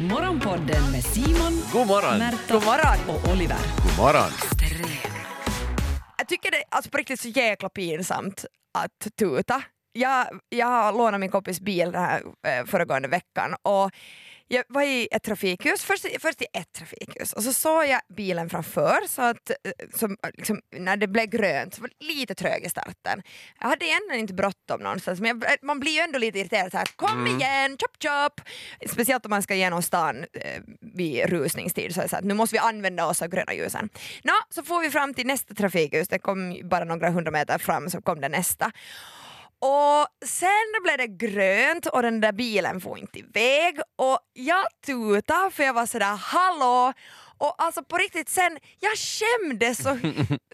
Morgonpodden med Simon, God morgon! Märta God morgon. och Oliver. God morgon! Jag tycker det alltså på riktigt så jäkla pinsamt att tuta. Jag, jag har lånat min kompis bil den här eh, föregående veckan och jag var i ett trafikljus, först, först i ett trafikljus och så såg jag bilen framför så att eh, som, liksom, när det blev grönt så var jag lite trög i starten. Jag hade egentligen inte bråttom någonstans men jag, man blir ju ändå lite irriterad så här, kom igen, chop chop! Speciellt om man ska genom stan eh, vid rusningstid så är det så att nu måste vi använda oss av gröna ljusen. Nå, så får vi fram till nästa trafikljus, det kom bara några hundra meter fram så kom det nästa. Och sen blev det grönt och den där bilen får inte iväg. Och jag tutade för jag var sådär hallå och alltså på riktigt sen, jag skämdes så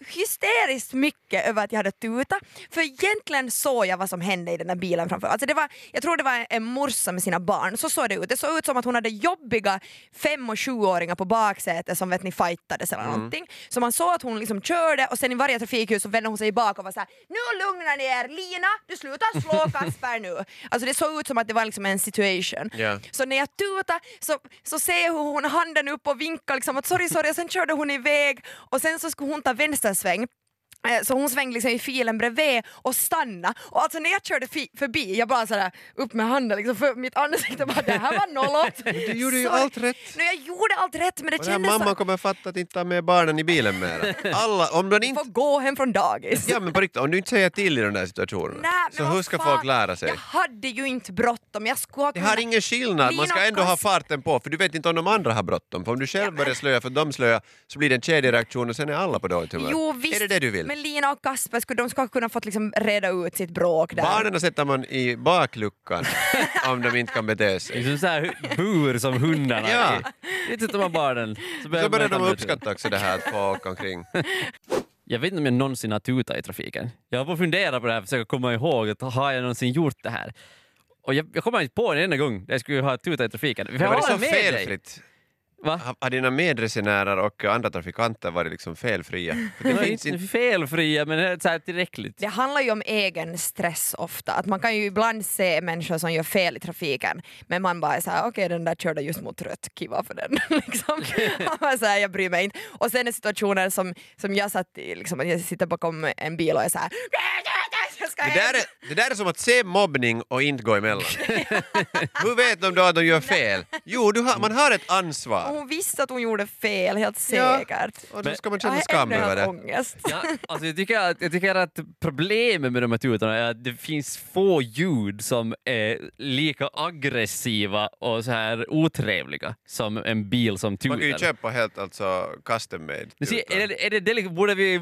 hysteriskt mycket över att jag hade tutat för egentligen såg jag vad som hände i den där bilen framför. Alltså det var, jag tror det var en morsa med sina barn, så såg det ut. Det såg ut som att hon hade jobbiga fem och sjuåringar på baksätet som vet ni fightades eller någonting. Så man såg att hon liksom körde och sen i varje trafikljus så vände hon sig bak och var såhär nu lugnar ni er, Lina du slutar slå Kasper nu. Alltså det såg ut som att det var liksom en situation. Ja. Så när jag tutade så, så ser jag hur hon handen upp och vinkar liksom att sorry sorry och sen körde hon iväg och sen så skulle hon ta vänstersväng så hon svängde liksom i filen bredvid och stanna och alltså när jag körde förbi, jag bara sådär upp med handen liksom för mitt ansikte bara det här var nollot. Du gjorde ju Så- allt rätt. No, jag gjorde allt rätt men det Och kändes mamman så... kommer fatta att inte ta med barnen i bilen mer. Alla, om Får inte... gå hem från dagis. Ja men på riktigt, om du inte säger till i den där situationen, men så hur ska fan, folk lära sig? Jag hade ju inte bråttom. Jag skulle ha Det har ingen skillnad, man ska ändå ha farten på för du vet inte om de andra har bråttom. För om du själv börjar slöa för de slöar så blir det en kedjereaktion och sen är alla på dåligt humör. Jo visst, Är det det du vill? Men Lina och Kasper skulle, de skulle kunna fått liksom reda ut sitt bråk där. Barnen sätter man i bakluckan om de inte kan bete sig. Liksom så här bur som hundarna Ja. i. Lite som barnen. Så börjar börjar de man- uppskatta också det här att få åka omkring. Jag vet inte om jag någonsin har tutat i trafiken. Jag har funderat på det här och försökt komma ihåg att har jag någonsin gjort det här? Och jag, jag kommer inte på en enda gång där jag skulle ha tutat i trafiken. För Det var det så med dig. Va? Har- dina medresenärer och andra trafikanter varit liksom felfria? För Det finns inte felfria men det är så här tillräckligt. Det handlar ju om egen stress ofta. Att man kan ju ibland se människor som gör fel i trafiken men man bara är såhär okej den där körde just mot rött, kiva för den. liksom. Man så här, jag bryr mig inte. Och sen är situationer som, som jag satt i, liksom, att jag sitter bakom en bil och är såhär jag ska Det där, är, det där är som att se mobbning och inte gå emellan. Hur vet de då att de gör fel? Jo, du har, man har ett Och ansvar. hon visste att hon gjorde fel, helt Ja. säkert. Och då ska man Jag känna skam över det. ångest. Ja, alltså jag, tycker att, jag tycker att problemet med de här tutorna är att det finns få ljud som är lika aggressiva och så här otrevliga som en bil som Man kan ju tutar. köpa helt alltså custom made. Är det, är det, det liksom- borde vi,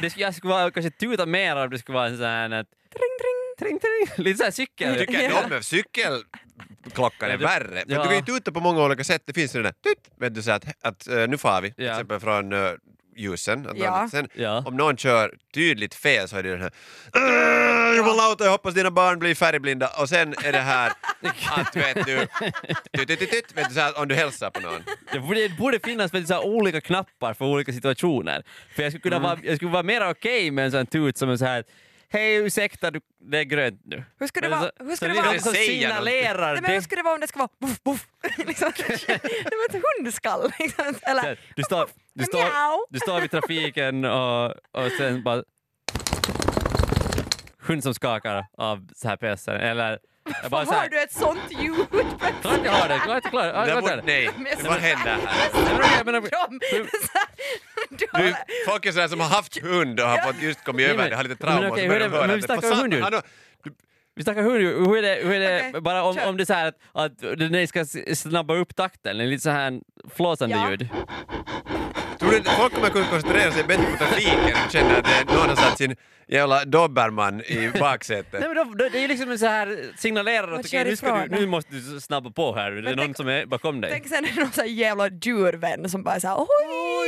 det jag skulle vara, kanske tuta mer om det skulle vara en sån här att, Tring, tring. tring, tring, lite såhär cykel. Jag tycker att de med cykelklockan är Ja, värre. Men ja. du kan ju tuta på många olika sätt. Det finns ju den där tut, vet du, så att, att eh, nu far vi, till Ja. exempel från uh, ljusen. Att Ja. sen, Ja. Om någon kör tydligt fel så är det den här "Äh, jumalauta, jag hoppas dina barn blir färgblinda och sen är det här att vet du, tut, tut, tut, tut, vet du så här, om du hälsar på någon. Det borde, det borde finnas väldigt så här olika knappar för olika situationer. För jag skulle, kunna vara, jag skulle vara mer okej med en sån tut som är så här Hej ursäkta, du, det är grönt nu. Hur ska det vara? Hur ska det är vara? någon som signalerar. Nej, men hur skulle det vara om det ska vara buff, buff? liksom. Det var ett hundskall. Liksom. Eller, Du står, du, står, du står vid trafiken och, och sen bara hund som skakar av så här pjäsen. Eller jag bara så har här, du ett sånt ljud? klart jag har det, klart, klart, klart, Det klart, nej, vad händer här? Du folk är sådär som har haft hund och har fått just kommit över men- det, har lite men trauma. så börjar hur är det- men vi snackar om har- Vi snackar hund, hur är det, hur är det Okej, bara om, kör. om det är så här att, att ni ska snabba upp takten, en lite så här flåsande Ja. ljud. Folk kommer kunna koncentrera sig bättre på trafiken och känna att det är någon har satt sin jävla dobermann i baksätet? Nej men då, då, det är ju liksom en så här signalerar att okej, nu, ska du, nu måste du snabba på här, det är Men någon tänk- som är bakom dig. Tänk sen är det någon sån här jävla djurvän som bara såhär oj,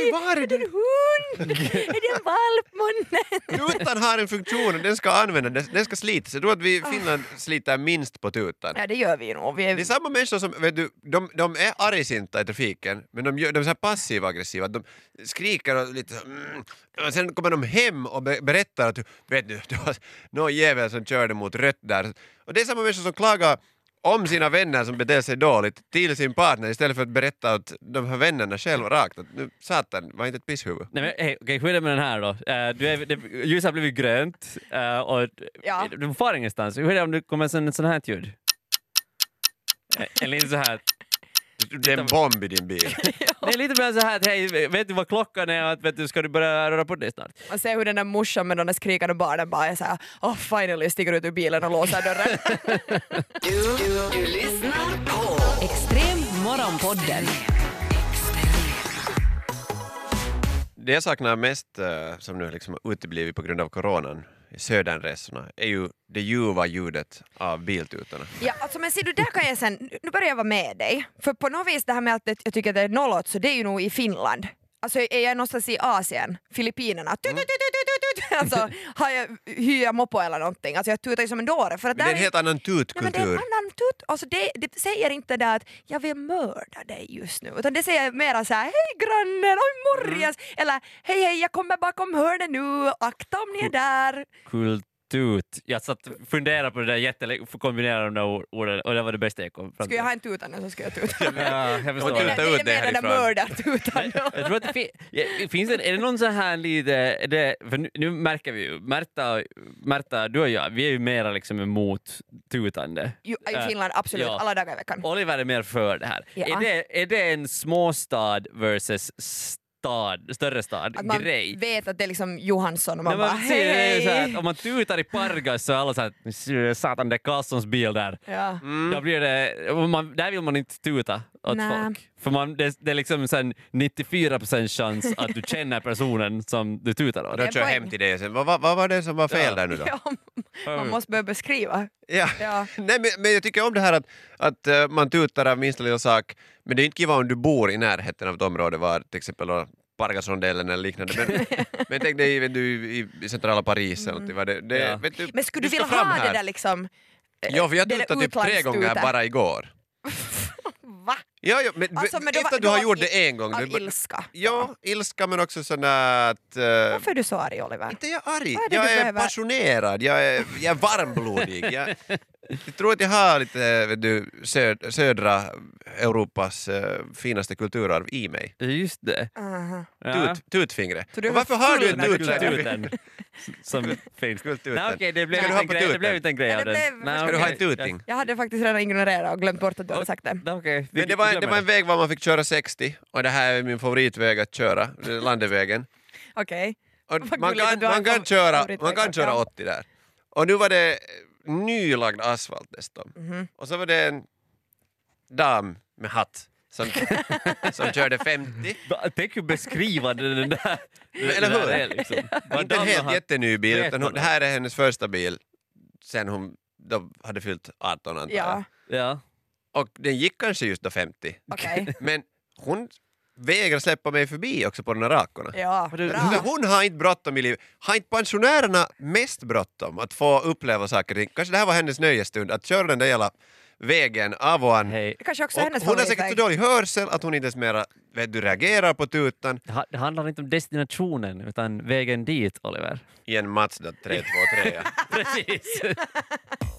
Oj, vad är är det en hund? är det en valp? Tutan har en funktion och den ska användas, den- den ska slitas. Jag tror att vi i Finland sliter minst på tutan. Ja det gör vi nog. Vi är, Det är samma människor som, vet du, de, de är argsinta i trafiken, men de, gör, de är så här passiva aggressiva. De skriker och lite så, mm, och sen kommer de hem och be, berättar att vet du, det var någon jävel som körde mot rött där. Och det är samma människor som klagar om sina vänner som beter sig dåligt till sin partner istället för att berätta åt de här vännerna själva rakt att nu satan, var inte ett pisshuvud. Nej, men, hej, okej, hur är det med den här då? Uh, du är, det, ljuset har blivit grönt uh, och Ja. du far ingenstans. Hur är det om det kommer en sån här ljud? Eh, Eller lite så här. Det är en bomb i din bil. Det är lite mer så här att hej, vet du vad klockan är? Att, vet du, ska du börja röra på dig snart? Man ser hur den där morsan med de där skrikande barnen bara är såhär oh finally stiger ut ur bilen och låser dörren. Du, du, du lyssnar på Extrem Morgonpodden. Det jag saknar mest, eh, som nu liksom uteblivit på grund av coronan, södernresorna, är ju det ljuva ljudet av biltutorna. Ja, alltså, men ser du, där kan jag sen, nu börjar jag vara med dig. För på något vis det här med att jag tycker att det är nollåt, så det är ju nog i Finland. Alltså är jag någonstans i Asien, Filippinerna, tut, tut, tut, alltså har jag hyr jag moppo eller någonting, alltså jag tutar ju som en dåre. För att Men det är en helt annan Ja, men det är en tutkultur. annan tut. Alltså det, det säger inte det att jag vill mörda dig just nu, utan det säger mera så här hej grannen, oj morjes, eller hej hej jag kommer bakom hörnet nu, akta om ni är där. Kultut. Jag satt och funderade på det där jättelänge, för att kombinera de där ord- orden och det var det bästa jag kom fram Skulle jag ha en tuta nu så skulle jag tuta. Ja, jag förstår. Och tuta ut är det mer den där härifrån. mördartutan. Jag tror att det fin- ja, finns det, är det någon så här lite, det, för nu, nu märker vi ju, Märta, Märta, du och jag, vi är ju mera liksom emot tutande. Jo, I Äh, Finland absolut, ja. alla dagar i veckan. Oliver är mer för det här. Ja. Är, det, är det en småstad versus stad, större stad Att man grej? vet att det är liksom Johansson och man bara man det är hej så här, om man tutar i Pargas så är alla såhär satan det är Karlssons bil där. Ja. Då blir det, man, där vill man inte tuta åt Nej. folk. För man, det, det är liksom en 94% chans att du känner personen som du tutar åt. är kör hem till dig sen, vad, vad, vad var det som var fel Ja. där nu då? Ja, man måste börja beskriva. Ja. Ja. Nej, men, men jag tycker om det här att, att eh, man tutar av minsta lilla sak, men det är inte kiva om du bor i närheten av ett område var till exempel då Pargasrondellen eller liknande. Men, men tänk dig vet du, i, i centrala Paris eller vad Det, det, Ja. vet du, Men skulle du ska vilja ha här. det där liksom... eh, Ja, för jag där tutade typ tre gånger bara igår. Va? Ja, ja, men Alltså, men var- att du har gjort det en gång. Av bara- ilska? Ja, ilska men också sån att... eh, Varför är du så arg Oliver? inte jag arg, är jag du är behöver? passionerad, jag är, jag är varmblodig. Jag, jag tror att jag har lite du, söd, södra Europas eh, finaste kulturarv i mig. Just det. Tut, tutfingret. Du har varför har du en med tutfingret? Som finns. Nej, okej, det blev du inte ha en grej, det blev inte en grej av det den. blev- Nej, Ska du ha en tuting? Jag hade faktiskt redan ignorerat och glömt bort att du hade sagt det. Vi- Men det vi var, det var en väg var man fick köra 60 och det här är min favoritväg att köra, Landevägen. Okej. Vad man, kan, man, kan köra, man kan köra 80 där. Och nu var det nylagd asfalt dessutom. Mhm. Och så var det en dam med hatt som, som körde 50. Va, Tänk hur beskrivande den där, Eller det där hur? är. Liksom. Inte en helt jätteny bil, utan hon, det här är hennes första bil sen hon då hade fyllt 18 antar jag. Ja, Ja. Och den gick kanske just då 50. okej. Men hon vägrar släppa mig förbi också på de här rakorna. Ja, bra. hon har inte bråttom i livet. Har inte pensionärerna mest bråttom att få uppleva saker? och ting? Kanske det här var hennes nöjesstund, att köra den där jävla vägen av och an. Hej. Det kanske också är Och hennes hon har säkert så favoritväg. dålig hörsel att hon inte ens mera vet du, reagerar på tutan Det ha- Det handlar inte om destinationen utan vägen dit, Oliver. i en Mazda 323. Precis.